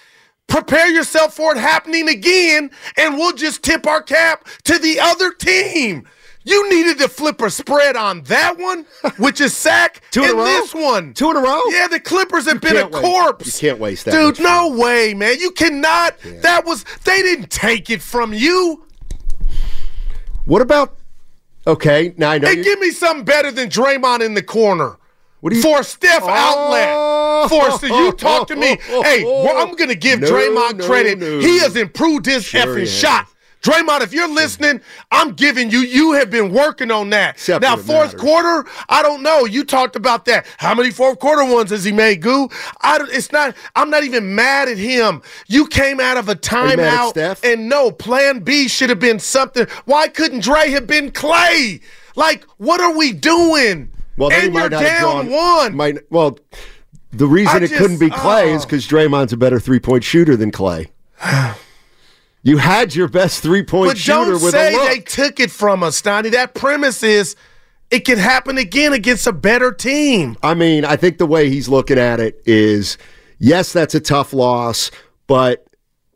Speaker 6: prepare yourself for it happening again, and we'll just tip our cap to the other team. You needed to flip a spread on that one, which is sack,
Speaker 5: Two in
Speaker 6: and
Speaker 5: a row?
Speaker 6: this one.
Speaker 5: Two in a row?
Speaker 6: Yeah, the Clippers have been a corpse.
Speaker 5: you can't waste that
Speaker 6: Dude, no way, man. You cannot. That was, they didn't take it from you.
Speaker 5: What about? Okay, now I know.
Speaker 6: Hey,
Speaker 5: you-
Speaker 6: give me something better than Draymond in the corner.
Speaker 5: What do you-
Speaker 6: for Steph
Speaker 5: Oh.
Speaker 6: outlet. For so you talk to me. Hey, well, I'm gonna give
Speaker 5: No,
Speaker 6: Draymond
Speaker 5: no,
Speaker 6: credit.
Speaker 5: no.
Speaker 6: He has improved his
Speaker 5: Sure
Speaker 6: effing shot. Draymond, if you're listening, I'm giving you. You have been working on that.
Speaker 5: Except
Speaker 6: now, fourth
Speaker 5: matters.
Speaker 6: quarter, I don't know. You talked about that. How many fourth quarter ones has he made? Goo. I don't, it's not. I'm not even mad at him. You came out of a
Speaker 5: you mad at
Speaker 6: timeout, and no, Plan B should have been something. Why couldn't Dre have been Klay? Like, what are we doing?
Speaker 5: Well, then
Speaker 6: and you're
Speaker 5: might not have
Speaker 6: down
Speaker 5: drawn-
Speaker 6: one.
Speaker 5: Might, well, the reason
Speaker 6: I
Speaker 5: it
Speaker 6: just-
Speaker 5: couldn't be Klay is
Speaker 6: oh.
Speaker 5: because Draymond's a better three point shooter than Klay. You had your best three point shooter with
Speaker 6: say
Speaker 5: a look.
Speaker 6: they took it from us, Steiny. That premise is it can happen again against a better team.
Speaker 5: I mean, I think the way he's looking at it is yes, that's a tough loss, but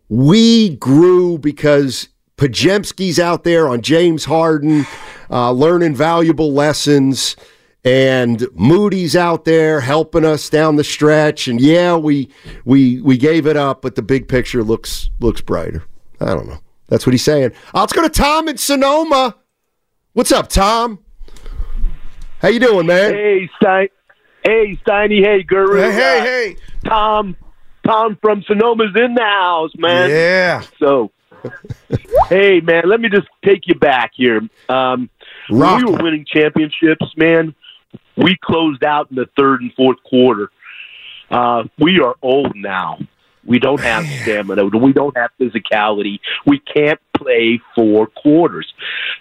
Speaker 5: we grew because Podziemski's out there on James Harden, uh, learning valuable lessons, and Moody's out there helping us down the stretch. And yeah, we we we gave it up, but the big picture looks looks brighter. I don't know. That's what he's saying. Let's go to Tom in Sonoma. What's up, Tom? How you doing, man?
Speaker 12: Hey, Stein. Hey, Steiny. Hey, Guru.
Speaker 6: Hey, hey,
Speaker 12: Uh,
Speaker 6: hey.
Speaker 12: Tom. Tom from Sonoma's in the house, man.
Speaker 6: Yeah.
Speaker 12: So, hey, man, let me just take you back here. Um,
Speaker 5: Rock
Speaker 12: we were winning championships, man, we closed out in the third and fourth quarter. Uh, we are old now. We don't have stamina. We don't have physicality. We can't play four quarters.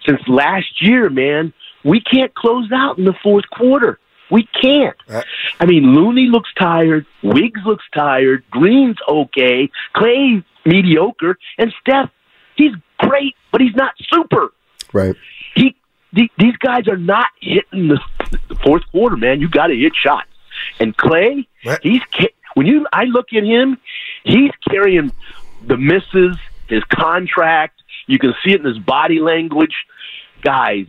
Speaker 12: Since last year, man, we can't close out in the fourth quarter. We can't. Uh, I mean, Looney looks tired. Wiggs looks tired. Green's okay. Klay mediocre, and Steph, he's great, but he's not super.
Speaker 5: Right.
Speaker 12: He, the, these guys are not hitting the, the fourth quarter, man. You got to hit shots. And Klay, he's ca- when you I look at him, he's carrying the misses, his contract. You can see it in his body language. Guys,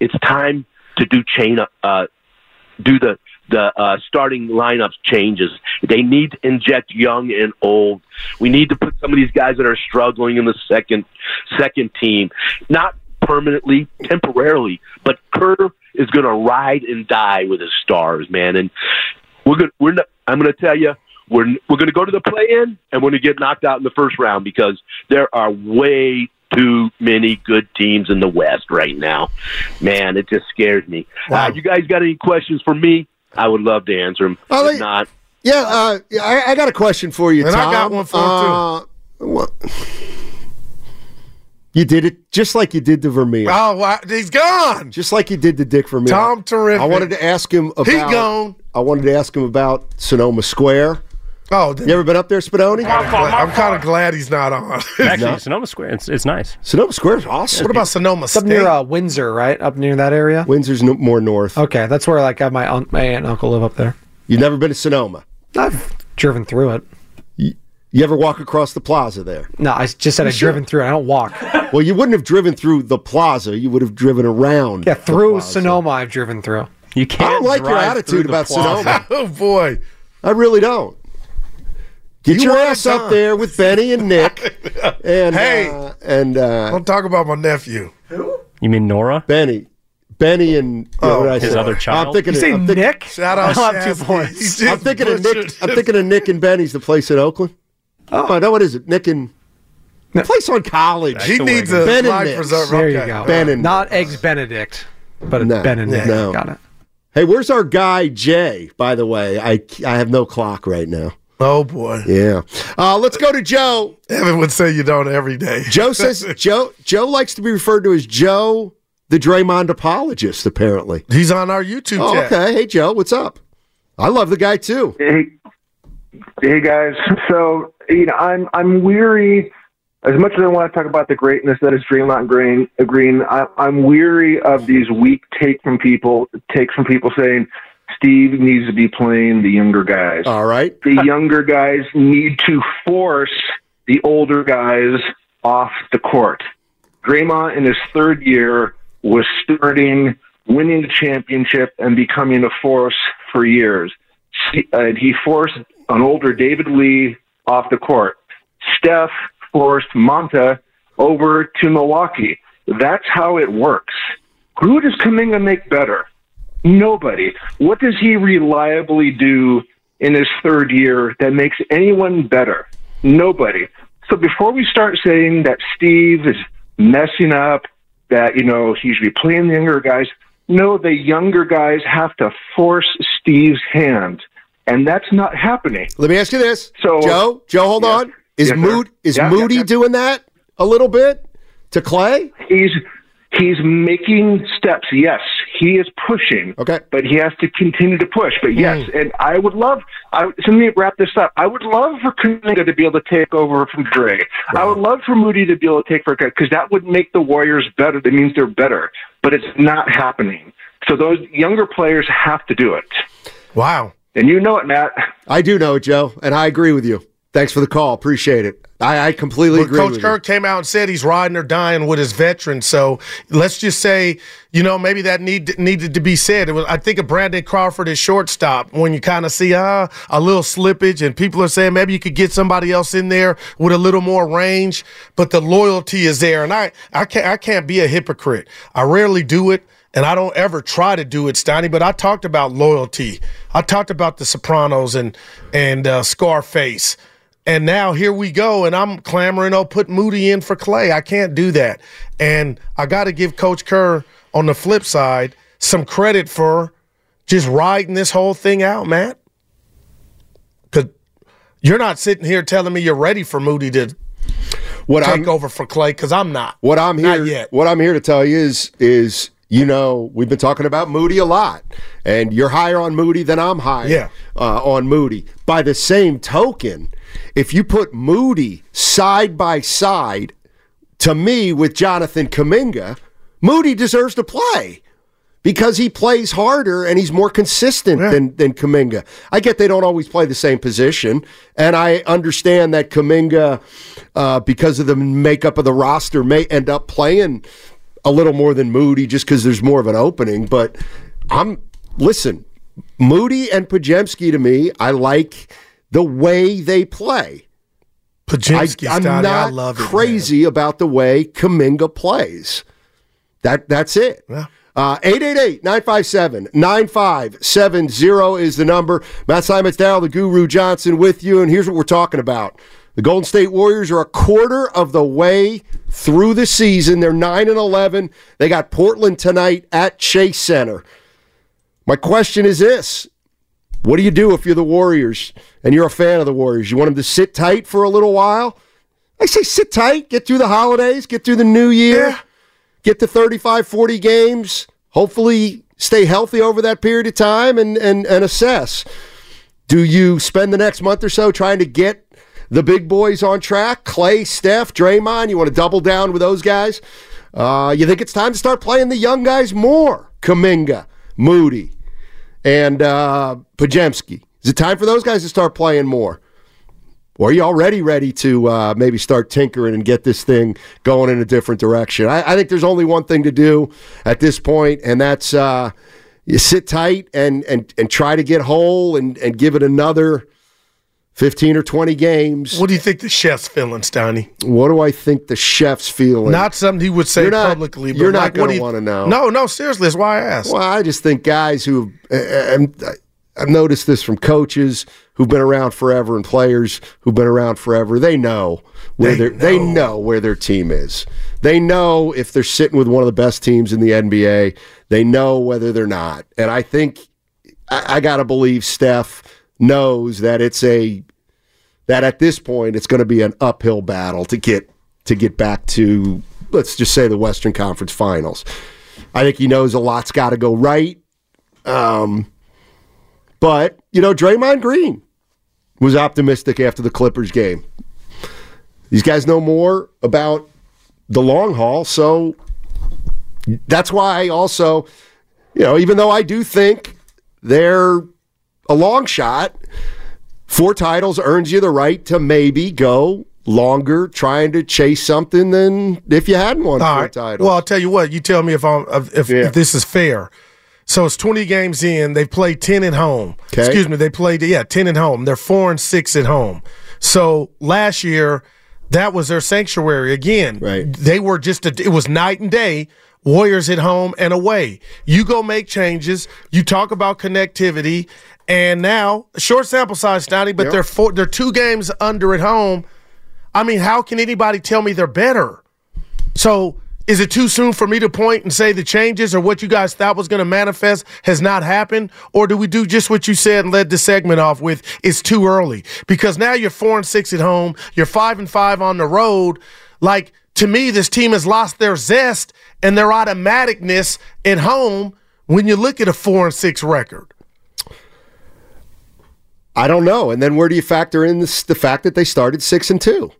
Speaker 12: it's time to do chain uh, do the the uh, starting lineups changes. They need to inject young and old. We need to put some of these guys that are struggling in the second second team, not permanently, temporarily. But Kerr is going to ride and die with his stars, man. And we're going we're not, I'm going to tell you. We're, we're going to go to the play-in, and we're going to get knocked out in the first round because there are way too many good teams in the West right now. Man, it just scares me. Uh, you guys got any questions for me? I would love to answer them.
Speaker 5: Oh,
Speaker 12: if
Speaker 5: they-
Speaker 12: not,
Speaker 5: Yeah, uh, yeah, I, I got a question for you,
Speaker 6: And I got one for him,
Speaker 5: too. What? You did it just like you did to Vermeil.
Speaker 6: Oh, wow, he's gone.
Speaker 5: Just like you did to Dick Vermeil.
Speaker 6: Tom terrific.
Speaker 5: I wanted to ask him about.
Speaker 6: He's gone.
Speaker 5: I wanted to ask him about Sonoma Square.
Speaker 6: Oh,
Speaker 5: you ever been up there, Spadoni?
Speaker 6: I'm kind of glad he's not on.
Speaker 10: Actually,
Speaker 5: No.
Speaker 10: Sonoma Square, it's, it's nice.
Speaker 5: Sonoma Square is awesome.
Speaker 6: What about Sonoma
Speaker 9: It's up near uh, Windsor, right? Up near that area.
Speaker 5: Windsor's no, more north.
Speaker 9: Okay, that's where like my aunt, my aunt and uncle live up there.
Speaker 5: You've never been to Sonoma?
Speaker 9: I've driven through it.
Speaker 5: You ever walk across the plaza there?
Speaker 9: No, I just said I've
Speaker 5: sure?
Speaker 9: driven through. it. I don't walk.
Speaker 5: Well, you wouldn't have driven through the plaza. You would have driven around.
Speaker 9: Yeah,
Speaker 5: the
Speaker 9: through
Speaker 5: plaza.
Speaker 9: Sonoma, I've driven through.
Speaker 10: You can't.
Speaker 5: I don't like your attitude about Sonoma.
Speaker 6: oh boy,
Speaker 5: I really don't. Get
Speaker 6: You
Speaker 5: your ass up
Speaker 6: done.
Speaker 5: there with Benny and Nick. and
Speaker 6: Hey.
Speaker 5: uh, and uh,
Speaker 6: Don't talk about my nephew. Who?
Speaker 10: You mean Nora?
Speaker 5: Benny, Benny and
Speaker 6: Oh,
Speaker 5: what did
Speaker 10: his
Speaker 5: say?
Speaker 10: other child?
Speaker 5: I'm thinking.
Speaker 9: You say
Speaker 5: I'm, think-
Speaker 9: Nick?
Speaker 6: Shout out
Speaker 9: I'll have two points.
Speaker 5: I'm thinking of Nick.
Speaker 6: butchered
Speaker 5: I'm thinking of Nick and Benny's the place in Oakland. Oh, no, what is it? Nick and the place on college.
Speaker 6: He needs a
Speaker 5: Ben and
Speaker 6: life
Speaker 5: Nick's.
Speaker 6: preserver.
Speaker 9: There you go.
Speaker 5: Ben and
Speaker 9: Not eggs Benedict, but it's
Speaker 5: No,
Speaker 9: Ben and Nick.
Speaker 5: no.
Speaker 9: Got it.
Speaker 5: Hey, where's our guy Jay? By the way, I I have no clock right now.
Speaker 6: Oh boy,
Speaker 5: Yeah. Uh, let's go to Joe.
Speaker 6: Evan would say you don't every day.
Speaker 5: Joe says Joe Joe likes to be referred to as Joe the Draymond apologist. Apparently.
Speaker 6: he's on our YouTube
Speaker 5: Oh,
Speaker 6: chat.
Speaker 5: okay. Hey, Joe, what's up? I love the guy too.
Speaker 13: Hey, hey guys. So you know, I'm I'm weary. As much as I want to talk about the greatness that is Draymond Green, Green, I, I'm weary of these weak take from people, takes from people saying Steve needs to be playing the younger guys.
Speaker 5: All right.
Speaker 13: the younger guys need to force the older guys off the court. Draymond in his third year was starting, winning the championship, and becoming a force for years. Uh, he forced an older David Lee off the court. Steph forced Monta over to Milwaukee. That's how it works. Who does Kuminga make better? Nobody. What does he reliably do in his third year that makes anyone better? Nobody. So before we start saying that Steve is messing up, that you know he should be playing the younger guys, no, the younger guys have to force Steve's hand, and that's not happening.
Speaker 5: Let me ask you this.
Speaker 13: So-
Speaker 5: Joe, Joe, hold
Speaker 13: Yes.
Speaker 5: on. Is
Speaker 13: Yes.
Speaker 5: Mood is
Speaker 13: Yeah, yeah,
Speaker 5: Moody
Speaker 13: yeah.
Speaker 5: doing that a little bit to Klay?
Speaker 13: He's he's making steps. Yes, he is pushing.
Speaker 5: Okay.
Speaker 13: but he has to continue to push. But hmm. yes, and I would love I, me wrap this up. I would love for Kuminga to be able to take over from Dre. I would love for Moody to be able to take for because that would make the Warriors better. That means they're better, but it's not happening. So those younger players have to do it.
Speaker 6: Wow.
Speaker 13: And you know it, Matt.
Speaker 5: I do know it, Joe, and I agree with you. Thanks for the call. Appreciate it. I, I completely
Speaker 6: But
Speaker 5: agree
Speaker 6: Coach Kerr came out and said he's riding or dying with his veterans. So let's just say, you know, maybe that need needed to be said. It was, I think of Brandon Crawford as shortstop when you kind of see uh, a little slippage, and people are saying maybe you could get somebody else in there with a little more range. But the loyalty is there, and I I can't I can't be a hypocrite. I rarely do it. And I don't ever try to do it, Steiny, but I talked about loyalty. I talked about the Sopranos and and uh, Scarface. And now here we go, and I'm clamoring, oh, put Moody in for Klay. I can't do that. And I got to give Coach Kerr, on the flip side, some credit for just riding this whole thing out, Matt. Because you're not sitting here telling me you're ready for Moody to
Speaker 5: What
Speaker 6: take
Speaker 5: I'm-
Speaker 6: over for Klay, because I'm not.
Speaker 5: What I'm here,
Speaker 6: Not yet.
Speaker 5: what I'm here to tell you is, is you know, we've been talking about Moody a lot, and you're higher on Moody than I'm higher
Speaker 6: Yeah.
Speaker 5: uh, on Moody. By the same token, if you put Moody side by side to me with Jonathan Kuminga, Moody deserves to play because he plays harder and he's more consistent than, than Kuminga. I get they don't always play the same position, and I understand that Kuminga, uh, because of the makeup of the roster, may end up playing a little more than Moody just because there's more of an opening. But I'm listen, Moody and Podziemski to me, I like the way they play. I, am
Speaker 6: Steiny, I
Speaker 5: not
Speaker 6: love it, man.
Speaker 5: crazy about the way Kuminga plays. That that's it. Uh, 888-957-9570 is the number. Matt Simons down, the Guru Johnson with you, and here's what we're talking about. The Golden State Warriors are a quarter of the way through the season. They're 9 and 11. They got Portland tonight at Chase Center. My question is this What do you do if you're the Warriors and you're a fan of the Warriors? You want them to sit tight for a little while? I say sit tight, get through the holidays, get through the new year, get to 35, 40 games, hopefully stay healthy over that period of time and, and, and assess. Do you spend the next month or so trying to get the big boys on track? Klay, Steph, Draymond, you want to double down with those guys? Uh, you think it's time to start playing the young guys more? Kuminga, Moody, and uh, Podziemski. Is it time for those guys to start playing more? Or are you already ready to uh, maybe start tinkering and get this thing going in a different direction? I, I think there's only one thing to do at this point, and that's uh, you sit tight and, and, and try to get whole and, and give it another 15 or 20 games.
Speaker 6: What do you think the chef's feeling, Steiny?
Speaker 5: What do I think the chef's feeling?
Speaker 6: Not something he would say
Speaker 5: You're not-
Speaker 6: publicly. But
Speaker 5: you're not
Speaker 6: like, what
Speaker 5: gonna
Speaker 6: do you-
Speaker 5: wanna know.
Speaker 6: No, no, seriously, that's why I asked.
Speaker 5: Well, I just think guys who eh, eh, and I've noticed this from coaches who've been around forever and players who've been around forever. They know where
Speaker 6: They
Speaker 5: they they know where their team is. They know if they're sitting with one of the best teams in the NBA. They know whether they're not. And I think I, I got to believe Steph knows that it's a that at this point it's going to be an uphill battle to get to get back to let's just say the Western Conference Finals. I think he knows a lot's got to go right. Um, but you know, Draymond Green was optimistic after the Clippers game. These guys know more about the long haul, so that's why I also, you know, even though I do think they're a long shot, four titles earns you the right to maybe go longer trying to chase something than if you hadn't won
Speaker 6: All
Speaker 5: four
Speaker 6: right.
Speaker 5: titles.
Speaker 6: Well, I'll tell you what. You tell me if I'm if, if, if this is fair. So it's 20 games in. They've played 10 at home.
Speaker 5: Okay.
Speaker 6: Excuse me. They played yeah 10 at home. They're four and six at home. So last year, that was their sanctuary again. Right. They were just a, it was night and day. Warriors at home and away. You go make changes. You talk about connectivity, and now short sample size, Steiny, but
Speaker 5: Yep.
Speaker 6: they're four, they're two games under at home. I mean, how can anybody tell me they're better? So is it too soon for me to point and say the changes or what you guys thought was going to manifest has not happened? Or do we do just what you said and led the segment off with? It's too early because now you're four and six at home, you're five and five on the road. Like to me, this team has lost their zest and their automaticness at home when you look at a four and six record.
Speaker 5: I don't know. And then where do you factor in this, the fact that they started six and two?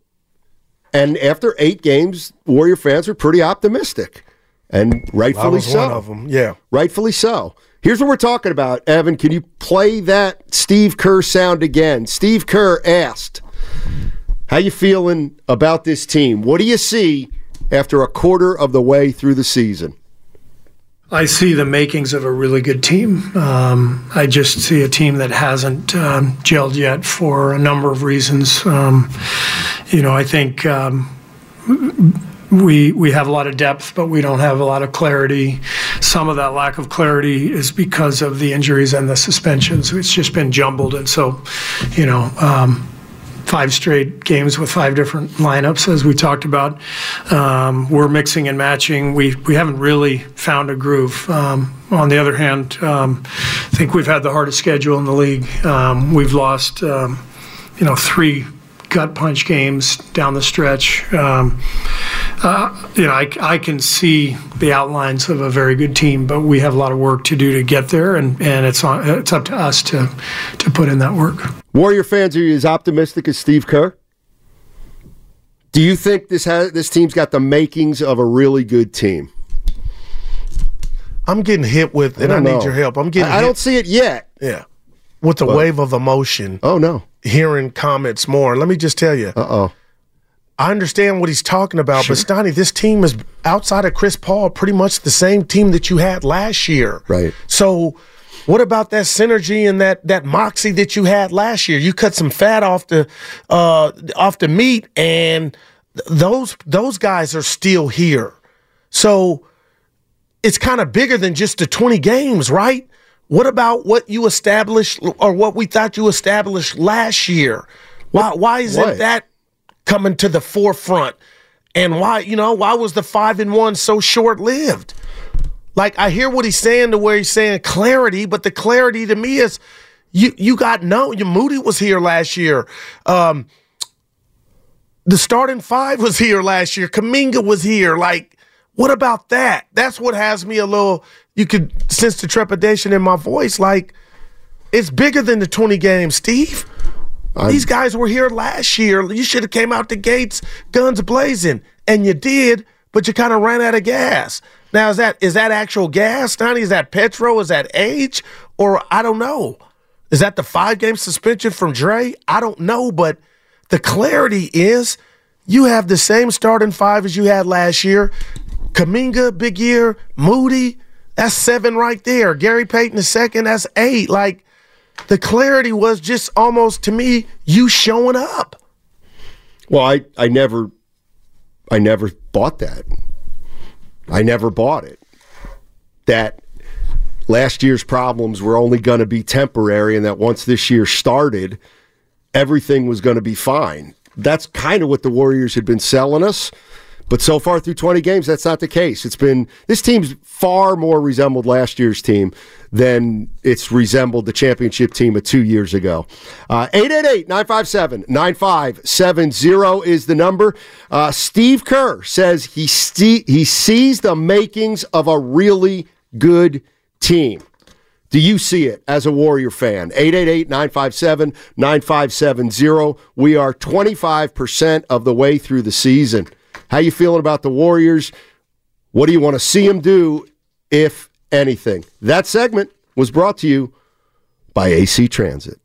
Speaker 5: And after eight games, Warrior fans were pretty optimistic, and rightfully
Speaker 6: was
Speaker 5: so.
Speaker 6: one of 'em, yeah.
Speaker 5: rightfully so. Here's what we're talking about, Evan. Can you play that Steve Kerr sound again? Steve Kerr asked, "How you feeling about this team? What do you see after a quarter of the way through the season?"
Speaker 4: I see the makings of a really good team. Um, I just see a team that hasn't um, gelled yet for a number of reasons. Um, you know, I think um, we we have a lot of depth, but we don't have a lot of clarity. Some of that lack of clarity is because of the injuries and the suspensions. It's just been jumbled, and so, you know. Um, five straight games with five different lineups, as we talked about. Um, we're mixing and matching. We we haven't really found a groove. Um, on the other hand, um, I think we've had the hardest schedule in the league. Um, we've lost, um, you know, three gut punch games down the stretch. Um, uh, you know, I, I can see the outlines of a very good team, but we have a lot of work to do to get there, and, and it's on, it's up to us to to put in that work.
Speaker 5: Warrior fans, are you as optimistic as Steve Kerr? Do you think this has this team's got the makings of a really good team?
Speaker 6: I'm getting hit with, and I,
Speaker 5: don't
Speaker 6: need your help. I'm getting.
Speaker 5: I, I don't see it yet.
Speaker 6: Yeah, with the
Speaker 5: But-
Speaker 6: wave of emotion.
Speaker 5: Oh no,
Speaker 6: hearing comments more. Let me just tell you.
Speaker 5: Uh oh.
Speaker 6: I understand what he's talking about, but Steiny, this team is outside of Chris Paul, pretty much the same team that you had last year.
Speaker 5: Right.
Speaker 6: So, what about that synergy and that that moxie that you had last year? You cut some fat off the uh, off the meat, and those those guys are still here. So, it's kind of bigger than just the twenty games, right? What about what you established or what we thought you established last year? Why why isn't
Speaker 5: What?
Speaker 6: that coming to the forefront? And why, you know, why was the five and one so short lived? Like I hear what he's saying to where he's saying clarity, but the clarity to me is you you got no your Moody was here last year. Um the starting five was here last year. Kuminga was here. Like, what about that? That's what has me a little you could sense the trepidation in my voice. Like, it's bigger than the 20 games, Steve. These guys were here last year. You should have came out the gates, guns blazing, and you did, but you kind of ran out of gas. Now is that is that actual gas, Donnie? Is that petrol? Is that age? Or I don't know. Is that the five game suspension from Dre? I don't know, but the clarity is you have the same starting five as you had last year. Kuminga, big year, Moody, that's seven right there. Gary Payton the second, that's eight. Like the clarity was just almost to me you showing up.
Speaker 5: Well, I, I never I never bought that. I never bought it. That last year's problems were only going to be temporary and that once this year started, everything was going to be fine. That's kind of what the Warriors had been selling us. But so far through 20 games, that's not the case. It's been this team's far more resembled last year's team than it's resembled the championship team of two years ago. Uh, 888 957 9570 is the number. Uh, Steve Kerr says he, he sees the makings of a really good team. Do you see it as a Warrior fan? 888 957 9570. We are 25% of the way through the season. How you feeling about the Warriors? What do you want to see them do, if anything? That segment was brought to you by AC Transit.